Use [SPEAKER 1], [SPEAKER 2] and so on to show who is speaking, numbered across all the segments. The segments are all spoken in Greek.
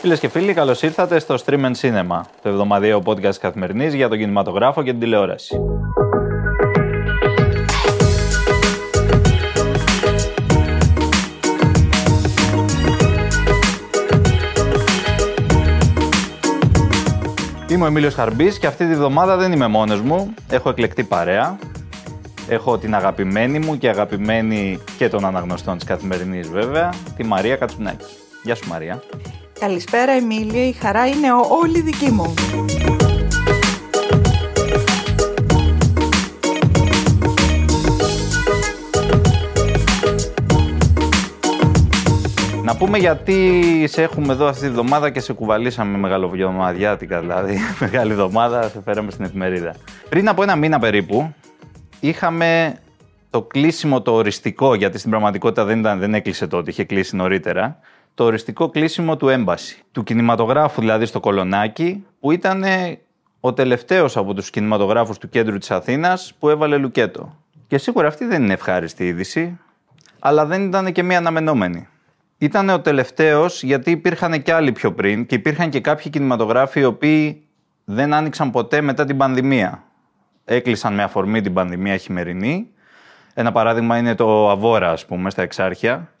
[SPEAKER 1] Φίλες και φίλοι, καλώς ήρθατε στο Stream and Cinema, το εβδομαδιαίο podcast καθημερινής για τον κινηματογράφο και την τηλεόραση. Είμαι ο Εμίλιος Χαρμπής και αυτή τη βδομάδα δεν είμαι μόνος μου. Έχω εκλεκτή παρέα. Έχω την αγαπημένη μου και αγαπημένη και των αναγνωστών της καθημερινής βέβαια, τη Μαρία Κατσουνάκη. Γεια σου Μαρία.
[SPEAKER 2] Καλησπέρα Εμίλια, η χαρά είναι όλη δική μου.
[SPEAKER 1] Να πούμε γιατί σε έχουμε εδώ αυτή τη βδομάδα και σε κουβαλήσαμε μεγαλοβιομαδιάτικα, δηλαδή μεγάλη εβδομάδα, σε φέραμε στην εφημερίδα. Πριν από ένα μήνα περίπου, είχαμε το κλείσιμο το οριστικό, γιατί στην πραγματικότητα δεν, ήταν, δεν έκλεισε τότε, είχε κλείσει νωρίτερα, το οριστικό κλείσιμο του έμπαση. Του κινηματογράφου δηλαδή στο Κολονάκι, που ήταν ο τελευταίος από τους κινηματογράφους του κέντρου της Αθήνας που έβαλε λουκέτο. Και σίγουρα αυτή δεν είναι ευχάριστη είδηση, αλλά δεν ήταν και μία αναμενόμενη. Ήταν ο τελευταίος γιατί υπήρχαν και άλλοι πιο πριν και υπήρχαν και κάποιοι κινηματογράφοι οι οποίοι δεν άνοιξαν ποτέ μετά την πανδημία. Έκλεισαν με αφορμή την πανδημία χειμερινή. Ένα παράδειγμα είναι το Αβόρα, ας πούμε, στα Εξάρχεια,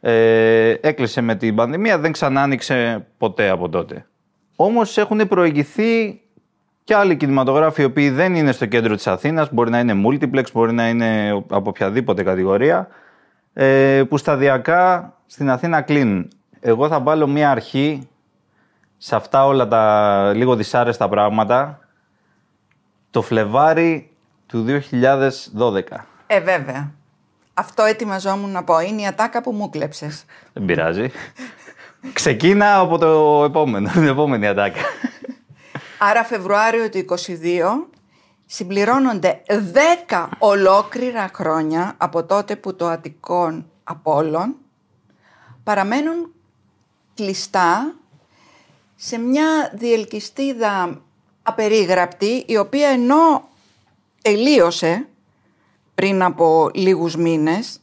[SPEAKER 1] ε, έκλεισε με την πανδημία, δεν ξανά άνοιξε ποτέ από τότε. Όμως έχουν προηγηθεί και άλλοι κινηματογράφοι οι οποίοι δεν είναι στο κέντρο της Αθήνας, μπορεί να είναι multiplex, μπορεί να είναι από οποιαδήποτε κατηγορία, ε, που σταδιακά στην Αθήνα κλείνουν. Εγώ θα βάλω μία αρχή σε αυτά όλα τα λίγο δυσάρεστα πράγματα το Φλεβάρι του 2012.
[SPEAKER 2] Ε, βέβαια. Αυτό ετοιμαζόμουν να πω. Είναι η ατάκα που μου κλέψες.
[SPEAKER 1] Δεν πειράζει. Ξεκίνα από το επόμενο, την επόμενη ατάκα.
[SPEAKER 2] Άρα Φεβρουάριο του 22 συμπληρώνονται 10 ολόκληρα χρόνια από τότε που το Αττικόν Απόλλων παραμένουν κλειστά σε μια διελκυστίδα απερίγραπτη η οποία ενώ τελείωσε πριν από λίγους μήνες.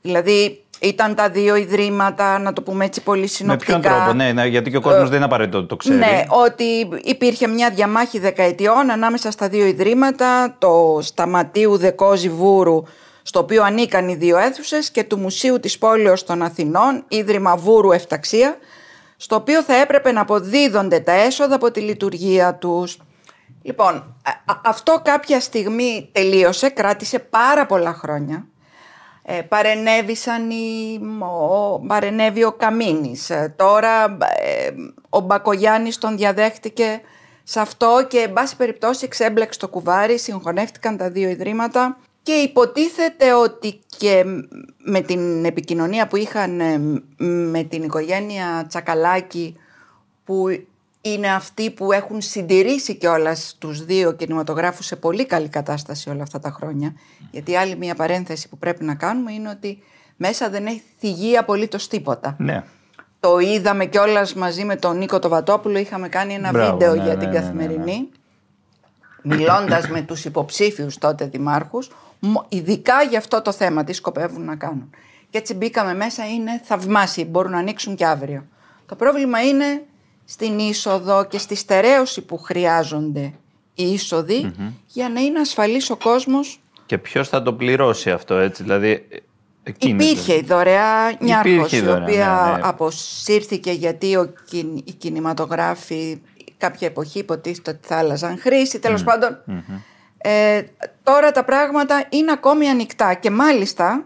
[SPEAKER 2] Δηλαδή ήταν τα δύο ιδρύματα, να το πούμε έτσι πολύ συνοπτικά.
[SPEAKER 1] Με ποιον τρόπο, ναι, ναι γιατί και ο κόσμος δεν είναι απαραίτητο το ξέρει.
[SPEAKER 2] Ναι, ότι υπήρχε μια διαμάχη δεκαετιών ανάμεσα στα δύο ιδρύματα, το Σταματίου Δεκόζη Βούρου, στο οποίο ανήκαν οι δύο αίθουσες και του Μουσείου της Πόλεως των Αθηνών, Ίδρυμα Βούρου Εφταξία, στο οποίο θα έπρεπε να αποδίδονται τα έσοδα από τη λειτουργία τους. Λοιπόν, αυτό κάποια στιγμή τελείωσε, κράτησε πάρα πολλά χρόνια. Ε, παρενέβησαν οι, ο, παρενέβη ο Καμίνης. Ε, τώρα ε, ο Μπακογιάννης τον διαδέχτηκε σε αυτό και εν πάση περιπτώσει εξέμπλεξε το κουβάρι, συγχωνεύτηκαν τα δύο ιδρύματα και υποτίθεται ότι και με την επικοινωνία που είχαν ε, με την οικογένεια Τσακαλάκη που είναι αυτοί που έχουν συντηρήσει κιόλας τους δύο κινηματογράφους σε πολύ καλή κατάσταση όλα αυτά τα χρόνια. Γιατί άλλη μια παρένθεση που πρέπει να κάνουμε είναι ότι μέσα δεν έχει θυγεί απολύτως τίποτα.
[SPEAKER 1] Ναι.
[SPEAKER 2] Το είδαμε κιόλας μαζί με τον Νίκο Τοβατόπουλο, είχαμε κάνει ένα βίντεο
[SPEAKER 1] ναι,
[SPEAKER 2] για
[SPEAKER 1] ναι,
[SPEAKER 2] την
[SPEAKER 1] ναι,
[SPEAKER 2] καθημερινή. Μιλώντας με τους υποψήφιους τότε δημάρχους, ειδικά για αυτό το θέμα, τι σκοπεύουν να κάνουν. Και έτσι μπήκαμε μέσα, είναι θαυμάσιοι, μπορούν να ανοίξουν και αύριο. Το πρόβλημα είναι στην είσοδο και στη στερέωση που χρειάζονται οι εισοδοι για να είναι ασφαλής ο κόσμος.
[SPEAKER 1] Και ποιος θα το πληρώσει αυτό έτσι, δηλαδή...
[SPEAKER 2] Υπήρχε η δωρεά Νιάρχος, η, οποία ναι, ναι. αποσύρθηκε γιατί ο, οι κινηματογράφοι κάποια εποχή υποτίθεται ότι θα άλλαζαν χρήση. Τέλος πάντων, ε, τώρα τα πράγματα είναι ακόμη ανοιχτά και μάλιστα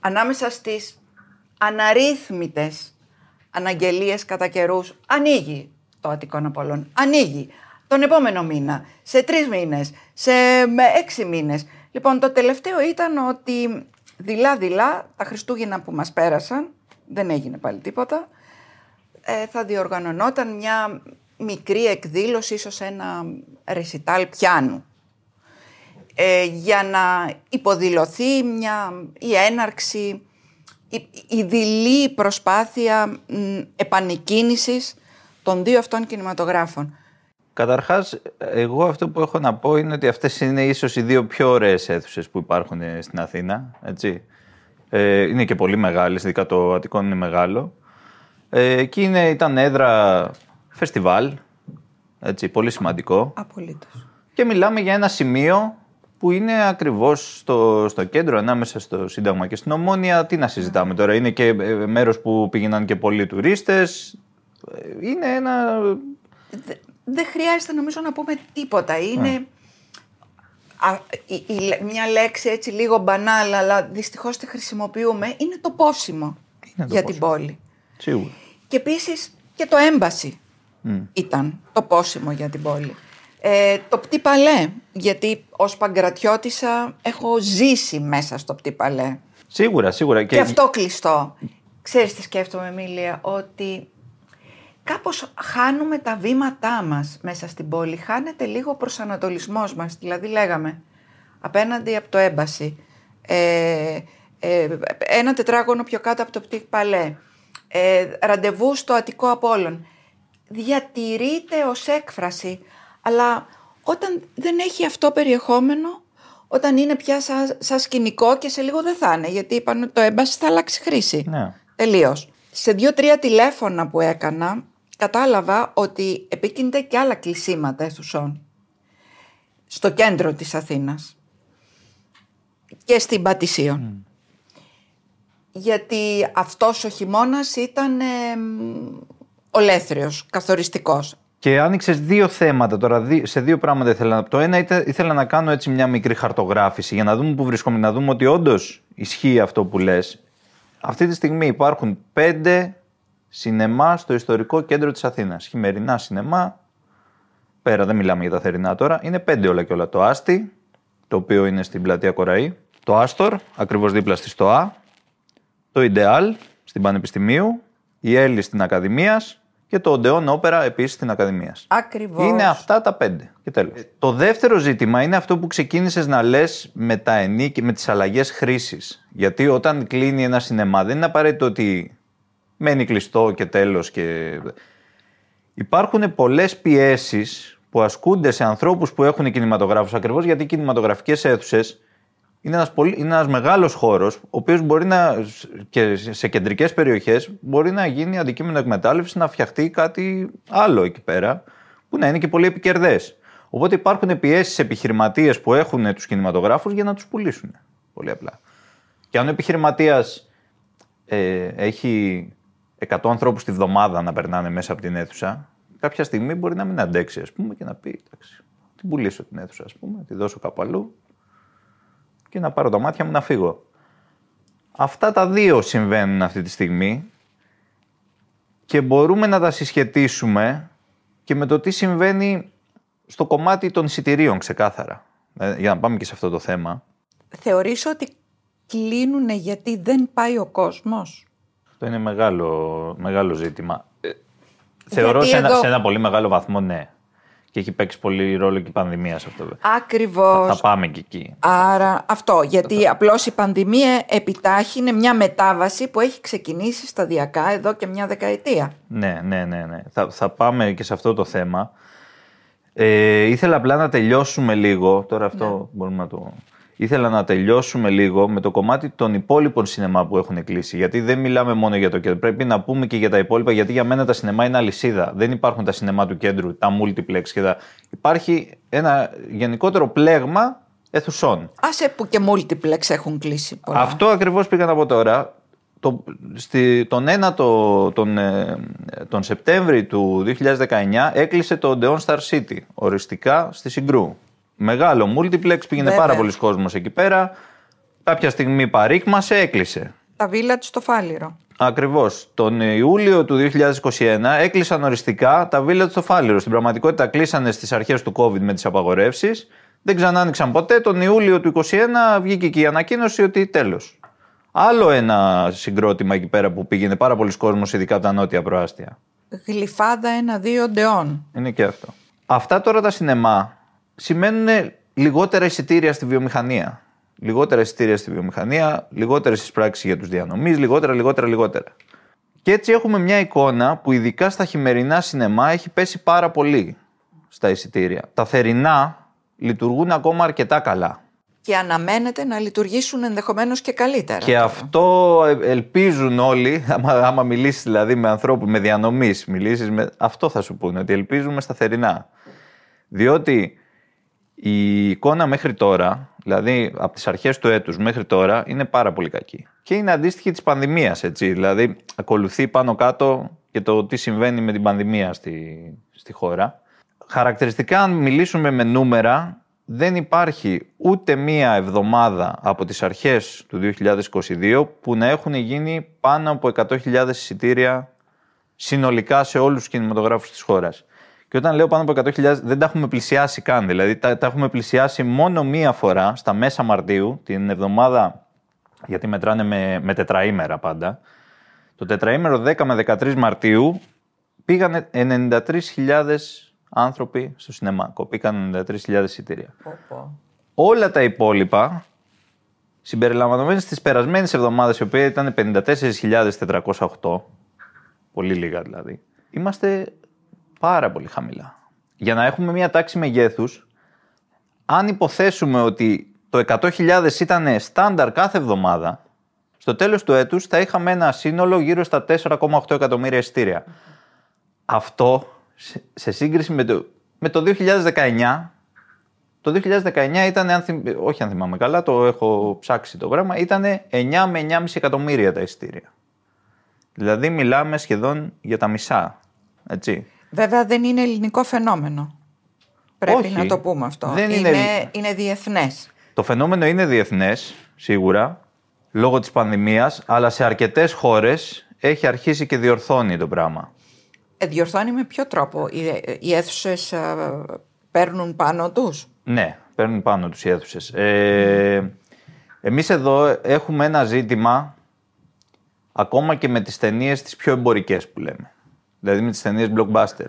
[SPEAKER 2] ανάμεσα στις αναρρύθμιτες αναγγελίες κατά καιρούς. Ανοίγει το Αττικό Απόλλων. Ανοίγει τον επόμενο μήνα, σε τρεις μήνες, σε έξι μήνες. Λοιπόν, το τελευταίο ήταν ότι δειλά-δειλά τα Χριστούγεννα που μας πέρασαν, δεν έγινε πάλι τίποτα, ε, θα διοργανωνόταν μια μικρή εκδήλωση, ίσως ένα ρεσιτάλ πιάνου. Ε, για να υποδηλωθεί μια, η έναρξη η δειλή προσπάθεια επανεκκίνησης των δύο αυτών κινηματογράφων.
[SPEAKER 1] Καταρχάς, εγώ αυτό που έχω να πω είναι ότι αυτές είναι ίσως οι δύο πιο ωραίες αίθουσες που υπάρχουν στην Αθήνα. Έτσι. Ε, είναι και πολύ μεγάλες, ειδικά το Αττικό είναι μεγάλο. Ε, εκεί είναι, ήταν έδρα φεστιβάλ, έτσι, πολύ σημαντικό.
[SPEAKER 2] Απολύτως.
[SPEAKER 1] Και μιλάμε για ένα σημείο που είναι ακριβώς στο, στο κέντρο, ανάμεσα στο Σύνταγμα και στην Ομόνια. Τι να συζητάμε τώρα, είναι και ε, μέρος που πήγαιναν και πολλοί τουρίστες. Ε, Είναι ένα...
[SPEAKER 2] Δε- Δεν χρειάζεται νομίζω να πούμε τίποτα. Είναι α, η- η- μια λέξη έτσι λίγο μπανάλ, αλλά δυστυχώς τη χρησιμοποιούμε. Είναι το πόσιμο
[SPEAKER 1] Είναι το
[SPEAKER 2] για
[SPEAKER 1] πόσιμο.
[SPEAKER 2] την πόλη.
[SPEAKER 1] Σίγουρα.
[SPEAKER 2] Και επίσης και το έμπαση ήταν το πόσιμο για την πόλη. Ε, το πτή παλέ, γιατί ως Παγκρατιώτησα έχω ζήσει μέσα στο πτή παλέ.
[SPEAKER 1] Σίγουρα, σίγουρα.
[SPEAKER 2] Και, αυτό κλειστό. Ξέρεις τι σκέφτομαι, Εμίλια, ότι κάπως χάνουμε τα βήματά μας μέσα στην πόλη. Χάνεται λίγο ο προσανατολισμός μας. Δηλαδή λέγαμε, απέναντι από το έμπαση, ε, ε, ένα τετράγωνο πιο κάτω από το πτύχ παλέ, ε, ραντεβού στο Αττικό Απόλλων. Διατηρείται ως έκφραση, αλλά όταν δεν έχει αυτό περιεχόμενο, όταν είναι πια σαν, σαν σκηνικό και σε λίγο δεν θα είναι, γιατί είπαν ότι το έμπαση θα αλλάξει χρήση.
[SPEAKER 1] Ναι.
[SPEAKER 2] Τελείως. Σε δύο-τρία τηλέφωνα που έκανα, κατάλαβα ότι επίκυνται και άλλα κλεισίματα αίθουσών. Στο κέντρο της Αθήνας. Και στην Πατησίων. Γιατί αυτός ο χειμώνας ήταν ε, μ, ολέθριος, καθοριστικός.
[SPEAKER 1] Και άνοιξε δύο θέματα τώρα. δι- Σε δύο πράγματα ήθελα να Το ένα ήταν, ήθελα να κάνω έτσι μια μικρή χαρτογράφηση για να δούμε πού βρίσκομαι. Να δούμε ότι όντως ισχύει αυτό που λες. Αυτή τη στιγμή υπάρχουν πέντε σινεμά στο ιστορικό κέντρο της Αθήνας. Χειμερινά σινεμά. Πέρα, δεν μιλάμε για τα θερινά τώρα. Είναι πέντε όλα και όλα. Το Άστι, το οποίο είναι στην πλατεία Κοραή. Το Άστορ, ακριβώς δίπλα στη ΣΤΟΑ. Το Ιντεάλ στην Πανεπιστημίου. Η Έλλη στην Ακαδημίας. Και το Οντεόν Όπερα επίσης στην Ακαδημία.
[SPEAKER 2] Ακριβώς.
[SPEAKER 1] Είναι αυτά τα πέντε. Και τέλος. Το δεύτερο ζήτημα είναι αυτό που ξεκίνησες να λες με, τα ενίκη, με τις αλλαγές χρήσης. Γιατί όταν κλείνει ένα σινεμά, δεν είναι απαραίτητο ότι μένει κλειστό και τέλος. Και... Υπάρχουν πολλές πιέσεις που ασκούνται σε ανθρώπους που έχουν κινηματογράφους ακριβώς γιατί οι κινηματογραφικές αίθουσες είναι ένας, πολύ, είναι ένας μεγάλος χώρος, ο οποίος μπορεί να, και σε κεντρικές περιοχές, μπορεί να γίνει αντικείμενο εκμετάλλευση να φτιαχτεί κάτι άλλο εκεί πέρα, που να είναι και πολύ επικερδές. Οπότε υπάρχουν πιέσεις επιχειρηματίες που έχουν τους κινηματογράφους για να τους πουλήσουν. Πολύ απλά. Και αν ο επιχειρηματίας ε, έχει 100 ανθρώπους τη βδομάδα να περνάνε μέσα από την αίθουσα, κάποια στιγμή μπορεί να μην αντέξει, ας πούμε, και να πει, εντάξει, την πουλήσω την αίθουσα, ας πούμε, τη δώσω κάπου αλλού, και να πάρω τα μάτια μου να φύγω. Αυτά τα δύο συμβαίνουν αυτή τη στιγμή και μπορούμε να τα συσχετίσουμε και με το τι συμβαίνει στο κομμάτι των εισιτηρίων ξεκάθαρα. Ε, Για να πάμε και σε αυτό το θέμα.
[SPEAKER 2] Θεωρείς ότι κλείνουν γιατί δεν πάει ο κόσμος;
[SPEAKER 1] Αυτό είναι μεγάλο, μεγάλο ζήτημα. Ε, Θεωρώ
[SPEAKER 2] Γιατί
[SPEAKER 1] σε ένα,
[SPEAKER 2] εδώ-
[SPEAKER 1] σε ένα πολύ μεγάλο βαθμό ναι. Και έχει παίξει πολύ ρόλο και η πανδημία σε αυτό. Θα,
[SPEAKER 2] Ακριβώς.
[SPEAKER 1] θα πάμε και εκεί.
[SPEAKER 2] Άρα αυτό, γιατί απλώς η πανδημία επιτάχυνε μια μετάβαση που έχει ξεκινήσει σταδιακά εδώ και μια δεκαετία.
[SPEAKER 1] Ναι, ναι, ναι. ναι. Θα, θα πάμε και σε αυτό το θέμα. Ε, ήθελα απλά να τελειώσουμε λίγο. Τώρα αυτό μπορούμε να το. Ήθελα να τελειώσουμε λίγο με το κομμάτι των υπόλοιπων σινεμά που έχουν κλείσει. Γιατί δεν μιλάμε μόνο για το κέντρο. Πρέπει να πούμε και για τα υπόλοιπα. Γιατί για μένα τα σινεμά είναι αλυσίδα. Δεν υπάρχουν τα σινεμά του κέντρου, τα multiplex και τα. Υπάρχει ένα γενικότερο πλέγμα αιθουσών.
[SPEAKER 2] Άσε που και multiplex έχουν κλείσει πολλά.
[SPEAKER 1] Αυτό ακριβώς πήγα να πω τώρα. Το, στη, τον 1 το, τον, ε, τον Σεπτέμβρη του 2019 έκλεισε το Odeon Star City, οριστικά στη Συγκρού. Μεγάλο multiplex, πήγαινε
[SPEAKER 2] Βέβαια.
[SPEAKER 1] πάρα πολλοί κόσμος εκεί πέρα. Κάποια στιγμή παρήκμασε, έκλεισε.
[SPEAKER 2] Τα βίλα του στο Φάληρο.
[SPEAKER 1] Ακριβώς. Τον Ιούλιο του 2021 έκλεισαν οριστικά τα βίλα του στο Φάληρο. Στην πραγματικότητα κλείσανε στις αρχές του COVID με τις απαγορεύσεις. Δεν ξανά άνοιξαν ποτέ. Τον Ιούλιο του 2021 βγήκε και η ανακοίνωση ότι τέλος. Άλλο ένα συγκρότημα εκεί πέρα που πήγαινε πάρα πολλοί κόσμος, ειδικά από τα νότια προάστια.
[SPEAKER 2] Γλυφάδα ένα-δύο ντεών.
[SPEAKER 1] Είναι και αυτό. Αυτά τώρα τα σινεμά σημαίνουν λιγότερα εισιτήρια στη βιομηχανία. Λιγότερα εισιτήρια στη βιομηχανία, λιγότερες εισπράξεις για τους διανομής, λιγότερα, λιγότερα, λιγότερα. Και έτσι έχουμε μια εικόνα που ειδικά στα χειμερινά σινεμά έχει πέσει πάρα πολύ στα εισιτήρια. Τα θερινά λειτουργούν ακόμα αρκετά καλά.
[SPEAKER 2] και αναμένεται να λειτουργήσουν ενδεχομένως και καλύτερα.
[SPEAKER 1] Και αυτό ε, ελπίζουν όλοι, άμα, άμα μιλήσεις δηλαδή με ανθρώπους με διανομής, μιλήσεις με... αυτό θα σου πούνε, ότι ελπίζουμε σταθερινά. Διότι η εικόνα μέχρι τώρα, δηλαδή από τις αρχές του έτους μέχρι τώρα, είναι πάρα πολύ κακή. Και είναι αντίστοιχη της πανδημίας, έτσι. Δηλαδή, ακολουθεί πάνω κάτω και το τι συμβαίνει με την πανδημία στη, στη χώρα. Χαρακτηριστικά, αν μιλήσουμε με νούμερα, δεν υπάρχει ούτε μία εβδομάδα από τις αρχές του 2022 που να έχουν γίνει πάνω από 100.000 εισιτήρια συνολικά σε όλους τους κινηματογράφους της χώρας. Και όταν λέω πάνω από 100.000 δεν τα έχουμε πλησιάσει καν. Δηλαδή τα, τα έχουμε πλησιάσει μόνο μία φορά στα μέσα Μαρτίου, την εβδομάδα, γιατί μετράνε με, με τετραήμερα πάντα. Το τετραήμερο 10 με 13 Μαρτίου πήγαν 93.000 άνθρωποι στο σινεμά. Κοπήκαν 93.000 εισιτήρια. Όλα τα υπόλοιπα, συμπεριλαμβανομένες της περασμένης εβδομάδας, η οποία ήταν 54.408, πολύ λίγα δηλαδή, είμαστε πάρα πολύ χαμηλά. Για να έχουμε μια τάξη μεγέθους, αν υποθέσουμε ότι το 100.000 ήταν στάνταρ κάθε εβδομάδα, στο τέλος του έτους θα είχαμε ένα σύνολο γύρω στα 4,8 εκατομμύρια εισιτήρια. Αυτό σε σύγκριση με το, με το 2019, το 2019 ήταν, αν όχι αν θυμάμαι καλά, το έχω ψάξει το γράμμα, ήταν 9 με 9,5 εκατομμύρια τα εισιτήρια. Δηλαδή μιλάμε σχεδόν για τα μισά. Έτσι.
[SPEAKER 2] Βέβαια δεν είναι ελληνικό φαινόμενο. Πρέπει να το πούμε αυτό.
[SPEAKER 1] Δεν
[SPEAKER 2] είναι,
[SPEAKER 1] είναι...
[SPEAKER 2] είναι διεθνές.
[SPEAKER 1] Το φαινόμενο είναι διεθνές, σίγουρα, λόγω της πανδημίας, αλλά σε αρκετές χώρες έχει αρχίσει και διορθώνει το πράγμα.
[SPEAKER 2] Ε, διορθώνει με ποιο τρόπο; Οι, οι αίθουσες παίρνουν πάνω τους;
[SPEAKER 1] Ναι, παίρνουν πάνω τους οι αίθουσες. Ε, εμείς εδώ έχουμε ένα ζήτημα ακόμα και με τις ταινίες τις πιο εμπορικές που λέμε. Δηλαδή με τις ταινίες blockbuster.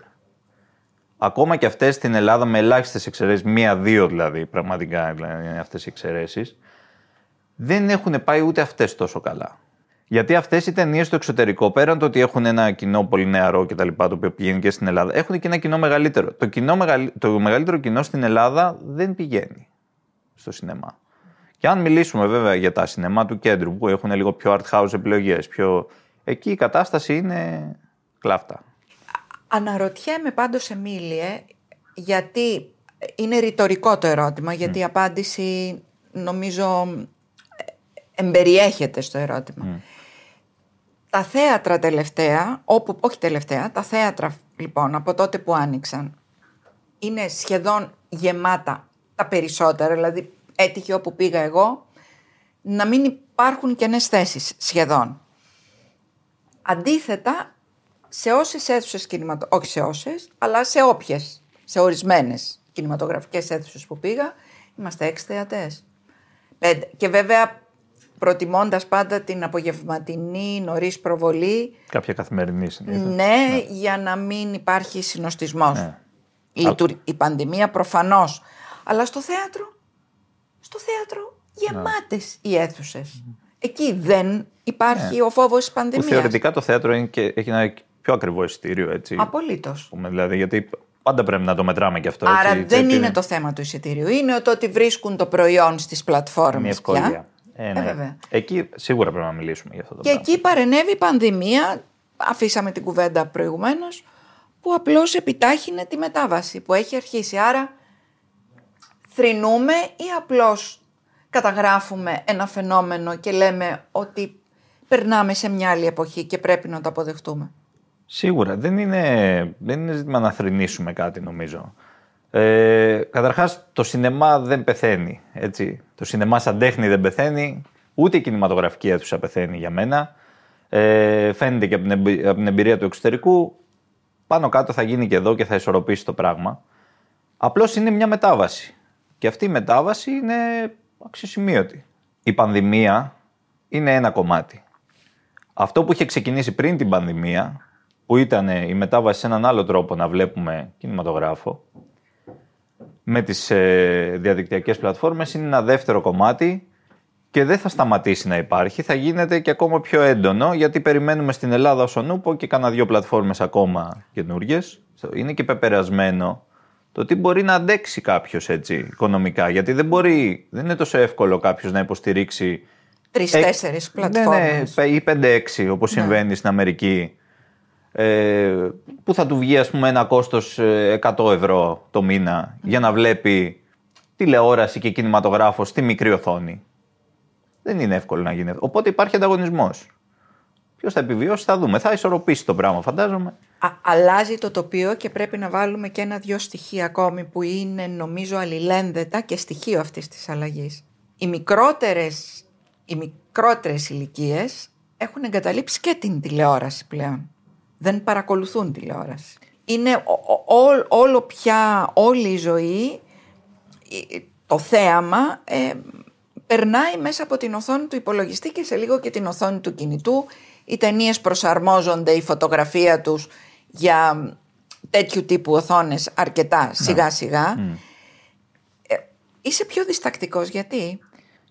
[SPEAKER 1] Ακόμα και αυτές στην Ελλάδα με ελάχιστες εξαιρέσεις, μία-δύο δηλαδή πραγματικά δηλαδή, αυτές οι εξαιρέσεις, δεν έχουν πάει ούτε αυτές τόσο καλά. Γιατί αυτές οι ταινίες στο εξωτερικό, πέραν το ότι έχουν ένα κοινό πολύ νεαρό και τα λοιπά, το οποίο πηγαίνει και στην Ελλάδα, έχουν και ένα κοινό μεγαλύτερο. Το, κοινό, το μεγαλύτερο κοινό στην Ελλάδα δεν πηγαίνει στο σινεμά. Και αν μιλήσουμε βέβαια για τα σινεμά του κέντρου, που έχουν λίγο πιο art house επιλογές, πιο... εκεί η κατάσταση είναι κλάφτα.
[SPEAKER 2] Αναρωτιέμαι πάντως, Εμίλιε, γιατί είναι ρητορικό το ερώτημα, γιατί η απάντηση νομίζω εμπεριέχεται στο ερώτημα. Τα θέατρα τελευταία, όπου, όχι τελευταία, τα θέατρα λοιπόν από τότε που άνοιξαν είναι σχεδόν γεμάτα τα περισσότερα, δηλαδή έτυχε όπου πήγα εγώ, να μην υπάρχουν κενές θέσεις σχεδόν. Αντίθετα, σε όσες αίθουσες κινηματο... όχι σε όσες, αλλά σε όποιες, σε ορισμένες κινηματογραφικές αίθουσες που πήγα, είμαστε έξι θεατές. Και βέβαια προτιμώντας πάντα την απογευματινή νωρίς προβολή.
[SPEAKER 1] Κάποια καθημερινή συνήθεια.
[SPEAKER 2] Ναι, ναι, για να μην υπάρχει συνοστισμός. Ναι. Η, η πανδημία προφανώς. Αλλά στο θέατρο, στο θέατρο γεμάτες ναι. οι αίθουσες. Εκεί δεν υπάρχει ναι. ο φόβος της πανδημίας.
[SPEAKER 1] Που θεωρητικά το θέατρο είναι και, έχει ένα πιο ακριβό εισιτήριο, έτσι.
[SPEAKER 2] Απολύτως.
[SPEAKER 1] Δηλαδή, γιατί πάντα πρέπει να το μετράμε και αυτό.
[SPEAKER 2] Άρα δεν είναι το θέμα του εισιτήριου. Είναι το ότι βρίσκουν το προϊόν στις πλατφόρμες πια.
[SPEAKER 1] Ε, ναι. Ε, εκεί σίγουρα πρέπει να μιλήσουμε για αυτό το
[SPEAKER 2] Και εκεί παρενέβη η πανδημία, αφήσαμε την κουβέντα προηγουμένως, που απλώς επιτάχυνε τη μετάβαση που έχει αρχίσει. Άρα θρυνούμε ή απλώς καταγράφουμε ένα φαινόμενο και λέμε ότι περνάμε σε μια άλλη εποχή και πρέπει να το αποδεχτούμε;
[SPEAKER 1] Σίγουρα. Δεν είναι, δεν είναι ζήτημα να θρυνήσουμε κάτι νομίζω. Ε, Καταρχάς, το σινεμά δεν πεθαίνει. Έτσι. Το σινεμά σαν τέχνη δεν πεθαίνει. Ούτε η κινηματογραφική αίθουσα πεθαίνει για μένα. Ε, φαίνεται και από την εμπειρία του εξωτερικού. Πάνω κάτω θα γίνει και εδώ και θα ισορροπήσει το πράγμα. Απλώς είναι μια μετάβαση. Και αυτή η μετάβαση είναι αξιοσημείωτη. Η πανδημία είναι ένα κομμάτι. Αυτό που είχε ξεκινήσει πριν την πανδημία, που ήταν η μετάβαση σε έναν άλλο τρόπο να βλέπουμε κινηματογράφο, με τις ε, διαδικτυακές πλατφόρμες είναι ένα δεύτερο κομμάτι και δεν θα σταματήσει να υπάρχει, θα γίνεται και ακόμα πιο έντονο γιατί περιμένουμε στην Ελλάδα ως ο Νούπο και κάνα δύο πλατφόρμες ακόμα καινούριε. Είναι και πεπερασμένο το τι μπορεί να αντέξει κάποιος έτσι οικονομικά. Γιατί δεν μπορεί, δεν είναι τόσο εύκολο κάποιος να υποστηρίξει.
[SPEAKER 2] Τρει-τέσσερι πλατφόρμε.
[SPEAKER 1] Ναι, ναι, ή πέντε-έξι όπως ναι. συμβαίνει στην Αμερική. Ε, που θα του βγει ας πούμε ένα κόστος 100 ε, ευρώ το μήνα για να βλέπει τηλεόραση και κινηματογράφος στη μικρή οθόνη. Δεν είναι εύκολο να γίνει. Οπότε υπάρχει ανταγωνισμός. Ποιος θα επιβιώσει, θα δούμε. Θα ισορροπήσει το πράγμα, φαντάζομαι.
[SPEAKER 2] Α, αλλάζει το τοπίο και πρέπει να βάλουμε και ένα-δυο στοιχεία ακόμη που είναι νομίζω αλληλένδετα και στοιχείο αυτής της αλλαγής. Οι μικρότερες οι μικρότερες ηλικίες έχουν εγκαταλείψει και την τηλεόραση πλέον. Δεν παρακολουθούν τηλεόραση. Είναι όλο πια όλη η ζωή, το θέαμα ε, περνάει μέσα από την οθόνη του υπολογιστή και σε λίγο και την οθόνη του κινητού. Οι ταινίες προσαρμόζονται, η φωτογραφία τους για τέτοιου τύπου οθόνες αρκετά ναι. σιγά σιγά. Ε, είσαι πιο διστακτικός γιατί...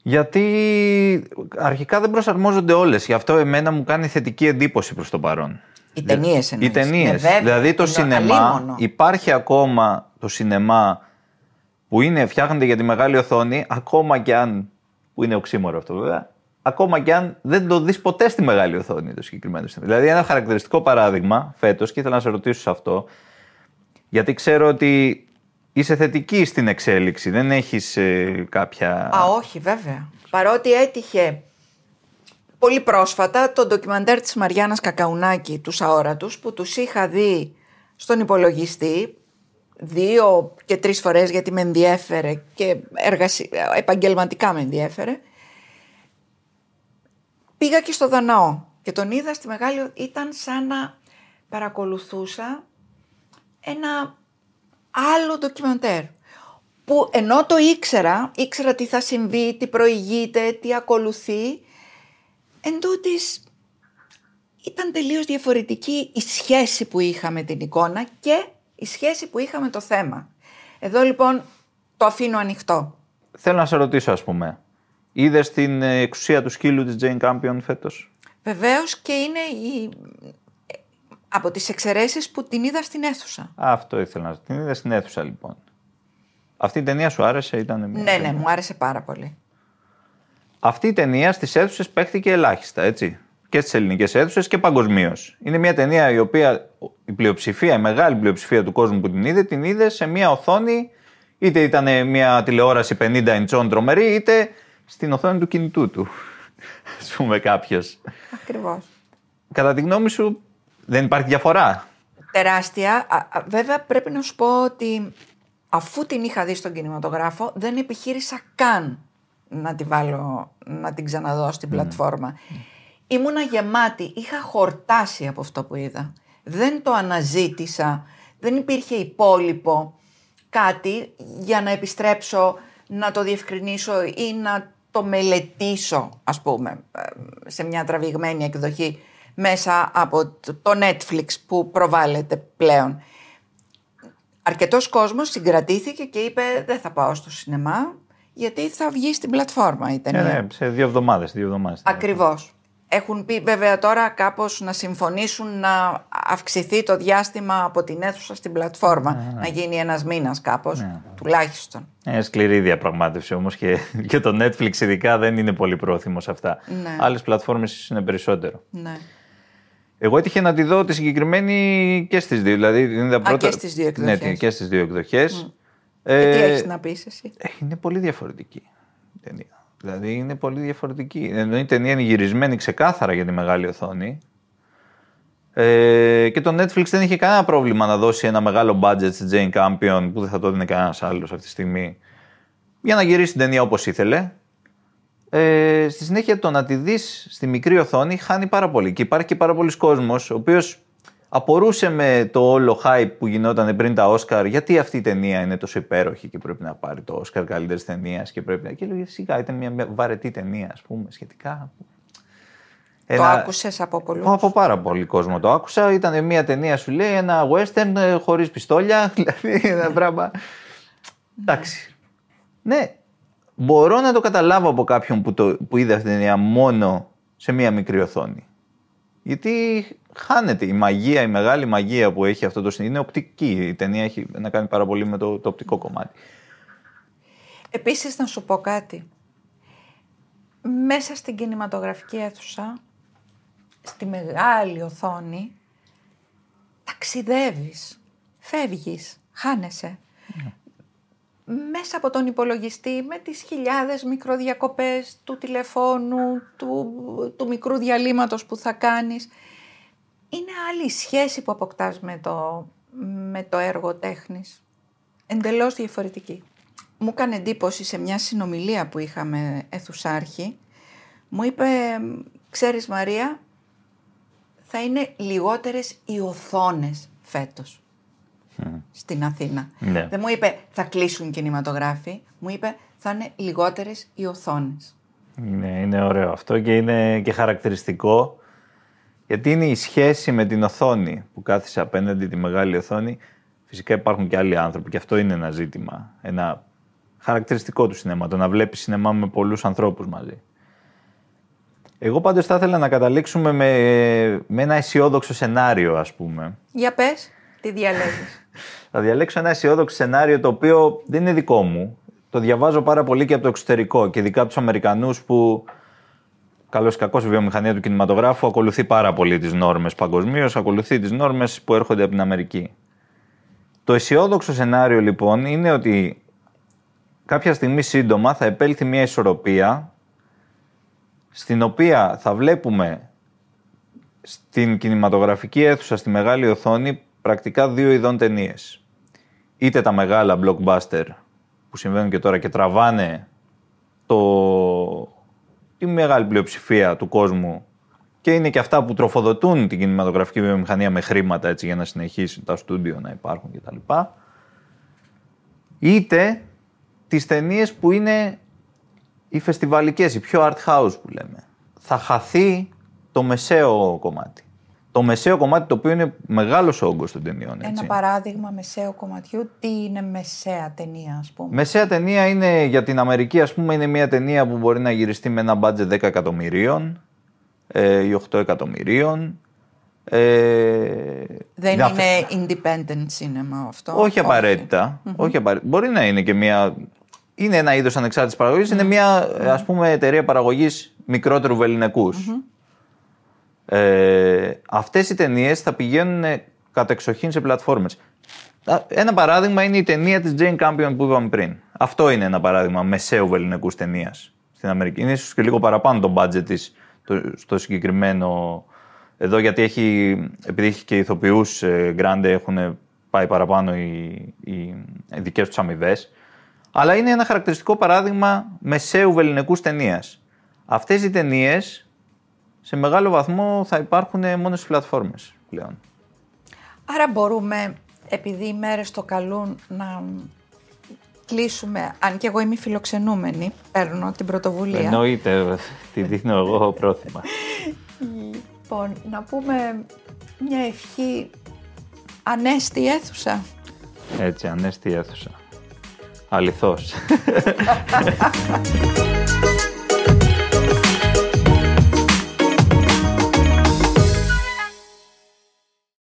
[SPEAKER 1] Γιατί αρχικά δεν προσαρμόζονται όλες. Γι' αυτό εμένα μου κάνει θετική εντύπωση προς το παρόν.
[SPEAKER 2] Οι ταινίες
[SPEAKER 1] Οι ταινίες. Ναι, δηλαδή το σινεμά. Υπάρχει ακόμα το σινεμά που είναι, φτιάχνεται για τη μεγάλη οθόνη, ακόμα και αν που είναι οξύμορο αυτό βέβαια, ακόμα και αν δεν το δεις ποτέ στη μεγάλη οθόνη το συγκεκριμένο σύστημα. Δηλαδή, ένα χαρακτηριστικό παράδειγμα φέτος, και ήθελα να σε ρωτήσω σε αυτό, γιατί ξέρω ότι είσαι θετική στην εξέλιξη, δεν έχεις ε, κάποια.
[SPEAKER 2] Α, όχι, βέβαια. Παρότι έτυχε πολύ πρόσφατα το ντοκιμαντέρ της Μαριάννας Κακαουνάκη, τους αόρατους, που τους είχα δει στον υπολογιστή δύο και τρεις φορές γιατί με ενδιέφερε και εργασι... επαγγελματικά με ενδιέφερε. Πήγα και στο Δαναό και τον είδα στη Μεγάλη... Ήταν σαν να παρακολουθούσα ένα άλλο ντοκιμαντέρ που ενώ το ήξερα, ήξερα τι θα συμβεί, τι προηγείται, τι ακολουθεί, εν ήταν τελείως διαφορετική η σχέση που είχα με την εικόνα και η σχέση που είχαμε το θέμα. Εδώ λοιπόν το αφήνω ανοιχτό.
[SPEAKER 1] Θέλω να σε ρωτήσω, ας πούμε. Είδες την ε, εξουσία του σκύλου της Jane Campion φέτος;
[SPEAKER 2] Βεβαίως και είναι η... από τις εξαιρέσεις που την είδα στην αίθουσα.
[SPEAKER 1] Αυτό ήθελα να Την είδα στην αίθουσα, λοιπόν. Αυτή η ταινία σου άρεσε, ήταν.
[SPEAKER 2] Μια ναι, ναι, μου άρεσε πάρα πολύ.
[SPEAKER 1] Αυτή η ταινία στις αίθουσες παίχτηκε ελάχιστα, έτσι και στις ελληνικές αίθουσες και παγκοσμίως. Είναι μια ταινία η οποία η πλειοψηφία, η μεγάλη πλειοψηφία του κόσμου που την είδε, την είδε σε μια οθόνη, είτε ήταν μια τηλεόραση 50 inch τρομερή, είτε στην οθόνη του κινητού του. Α πούμε κάποιος.
[SPEAKER 2] Ακριβώς.
[SPEAKER 1] Κατά τη γνώμη σου, δεν υπάρχει διαφορά;
[SPEAKER 2] Τεράστια. Βέβαια, πρέπει να σου πω ότι αφού την είχα δει στον κινηματογράφο, δεν επιχείρησα καν να την βάλω, να την ξαναδώ στην πλατφόρμα. Ήμουνα γεμάτη, είχα χορτάσει από αυτό που είδα. Δεν το αναζήτησα, δεν υπήρχε υπόλοιπο κάτι για να επιστρέψω, να το διευκρινίσω ή να το μελετήσω, ας πούμε, σε μια τραβηγμένη εκδοχή μέσα από το Netflix που προβάλλεται πλέον. Αρκετός κόσμος συγκρατήθηκε και είπε δεν θα πάω στο σινεμά γιατί θα βγει στην πλατφόρμα η ταινία.
[SPEAKER 1] Ναι, σε δύο εβδομάδες. Δύο εβδομάδες
[SPEAKER 2] Ακριβώς. Έχουν πει βέβαια τώρα κάπως να συμφωνήσουν να αυξηθεί το διάστημα από την αίθουσα στην πλατφόρμα. Ναι, ναι. Να γίνει ένας μήνας κάπως, ναι. τουλάχιστον.
[SPEAKER 1] Ε, σκληρή διαπραγμάτευση όμως και, και το Netflix ειδικά δεν είναι πολύ πρόθυμο σε αυτά. Ναι. Άλλες πλατφόρμες είναι περισσότερο.
[SPEAKER 2] Ναι.
[SPEAKER 1] Εγώ έτυχε να τη δω τη συγκεκριμένη και στις δύο. Δηλαδή,
[SPEAKER 2] είδα πρώτα... Α, και στις δύο εκδοχές.
[SPEAKER 1] Ναι, και στις δύο εκδοχές.
[SPEAKER 2] Ε, και τι έχεις να πεις εσύ;
[SPEAKER 1] Ε, είναι πολύ διαφορετική η ταινία. Δηλαδή είναι πολύ διαφορετική. Ενώ η ταινία είναι γυρισμένη ξεκάθαρα για τη μεγάλη οθόνη. Ε, και το Netflix δεν είχε κανένα πρόβλημα να δώσει ένα μεγάλο budget στη Jane Campion που δεν θα το έδινε κανένας άλλος αυτή τη στιγμή για να γυρίσει την ταινία όπως ήθελε. Ε, στη συνέχεια το να τη δεις στη μικρή οθόνη χάνει πάρα πολύ. Και υπάρχει και πάρα πολλοί κόσμος ο οποίος απορούσε με το όλο hype που γινόταν πριν τα Όσκαρ, γιατί αυτή η ταινία είναι τόσο υπέροχη και πρέπει να πάρει το Όσκαρ καλύτερης ταινίας και πρέπει να. Και λέγε σιγά, ήταν μια βαρετή ταινία, ας πούμε, σχετικά.
[SPEAKER 2] Ένα... Το άκουσες από πολλούς;
[SPEAKER 1] Από πάρα πολύ κόσμο το άκουσα. Ήταν μια ταινία, σου λέει, ένα western ε, χωρίς πιστόλια. Δηλαδή ένα πράγμα. Εντάξει. Ναι, μπορώ να το καταλάβω από κάποιον που, το, που είδε αυτή την ταινία μόνο σε μια μικρή οθόνη. Γιατί χάνεται η μαγεία, η μεγάλη μαγεία που έχει αυτό το σινεμά. Είναι οπτική. Η ταινία έχει να κάνει πάρα πολύ με το, το οπτικό κομμάτι.
[SPEAKER 2] Επίσης να σου πω κάτι. Μέσα στην κινηματογραφική αίθουσα, στη μεγάλη οθόνη, ταξιδεύεις, φεύγεις, χάνεσαι. Μέσα από τον υπολογιστή με τις χιλιάδες μικροδιακοπές του τηλεφώνου, του, του μικρού διαλύματος που θα κάνεις. Είναι άλλη η σχέση που αποκτάς με το, με το έργο τέχνης. Εντελώς διαφορετική. Μου έκανε εντύπωση σε μια συνομιλία που είχαμε αιθουσάρχη. Μου είπε, ξέρεις Μαρία, θα είναι λιγότερες οι οθόνες φέτος στην Αθήνα.
[SPEAKER 1] Ναι.
[SPEAKER 2] Δεν μου είπε θα κλείσουν κινηματογράφοι, μου είπε θα είναι λιγότερες οι οθόνες.
[SPEAKER 1] Είναι, είναι ωραίο αυτό και είναι και χαρακτηριστικό γιατί είναι η σχέση με την οθόνη που κάθισε απέναντι τη μεγάλη οθόνη. Φυσικά υπάρχουν και άλλοι άνθρωποι και αυτό είναι ένα ζήτημα. Ένα χαρακτηριστικό του σινεμά, το να βλέπεις σινεμά με πολλούς ανθρώπους μαζί. Εγώ πάντως θα ήθελα να καταλήξουμε με, με ένα αισιόδοξο σενάριο ας πούμε.
[SPEAKER 2] Για πες, τι διαλέγεις.
[SPEAKER 1] Θα διαλέξω ένα αισιόδοξο σενάριο το οποίο δεν είναι δικό μου. Το διαβάζω πάρα πολύ και από το εξωτερικό και ειδικά από τους Αμερικανούς που καλώ ή κακός η βιομηχανία του κινηματογράφου ακολουθεί πάρα πολύ τις νόρμες παγκοσμίως, ακολουθεί τις νόρμες που έρχονται από την Αμερική. Το αισιόδοξο σενάριο λοιπόν είναι ότι κάποια στιγμή σύντομα θα επέλθει μια ισορροπία στην οποία θα βλέπουμε στην κινηματογραφική αίθουσα στη μεγάλη οθόνη πρακτικά δύο ειδών ταινίες. Είτε τα μεγάλα blockbuster που συμβαίνουν και τώρα και τραβάνε το... τη μεγάλη πλειοψηφία του κόσμου και είναι και αυτά που τροφοδοτούν την κινηματογραφική βιομηχανία με χρήματα έτσι, για να συνεχίσει τα στούντιο να υπάρχουν κτλ. Είτε τις ταινίες που είναι οι φεστιβαλικές, οι πιο art house που λέμε. Θα χαθεί το μεσαίο κομμάτι. Το μεσαίο κομμάτι το οποίο είναι μεγάλος όγκος των ταινιών. Έτσι.
[SPEAKER 2] Ένα παράδειγμα μεσαίου κομματιού, τι είναι μεσαία ταινία, ας πούμε.
[SPEAKER 1] Μεσαία ταινία είναι για την Αμερική, ας πούμε, είναι μια ταινία που μπορεί να γυριστεί με ένα budget 10 εκατομμυρίων ε, ή 8 εκατομμυρίων. Ε,
[SPEAKER 2] Δεν
[SPEAKER 1] να-
[SPEAKER 2] είναι independent cinema αυτό;
[SPEAKER 1] Όχι απαραίτητα. Όχι απαραίτητα. Μπορεί να είναι και μια. Είναι ένα είδος ανεξάρτητης παραγωγής. Είναι μια ας πούμε, εταιρεία παραγωγής μικρότερου βεληνικού. Ε, Αυτές οι ταινίες θα πηγαίνουν κατεξοχήν σε πλατφόρμες. Α, Ένα παράδειγμα είναι η ταινία της Jane Campion που είπαμε πριν. Αυτό είναι ένα παράδειγμα μεσαίου βεληνικούς ταινίας στην Αμερική. Είναι ίσως και λίγο παραπάνω το budget της στο συγκεκριμένο εδώ, γιατί έχει, επειδή έχει και ηθοποιούς γκράντε, έχουν πάει παραπάνω οι, οι, οι δικές τους αμοιβές. Αλλά είναι ένα χαρακτηριστικό παράδειγμα μεσαίου βεληνικούς ταινίας. Αυτές οι ταινίες σε μεγάλο βαθμό θα υπάρχουν μόνο στι πλατφόρμες πλέον.
[SPEAKER 2] Άρα μπορούμε, επειδή οι μέρες το καλούν, να κλείσουμε, αν και εγώ είμαι φιλοξενούμενη, παίρνω την πρωτοβουλία.
[SPEAKER 1] Εννοείται, τη δείχνω εγώ πρόθυμα.
[SPEAKER 2] Λοιπόν, να πούμε μια ευχή ανέστη αίθουσα.
[SPEAKER 1] Έτσι, ανέστη αίθουσα. Αληθώς.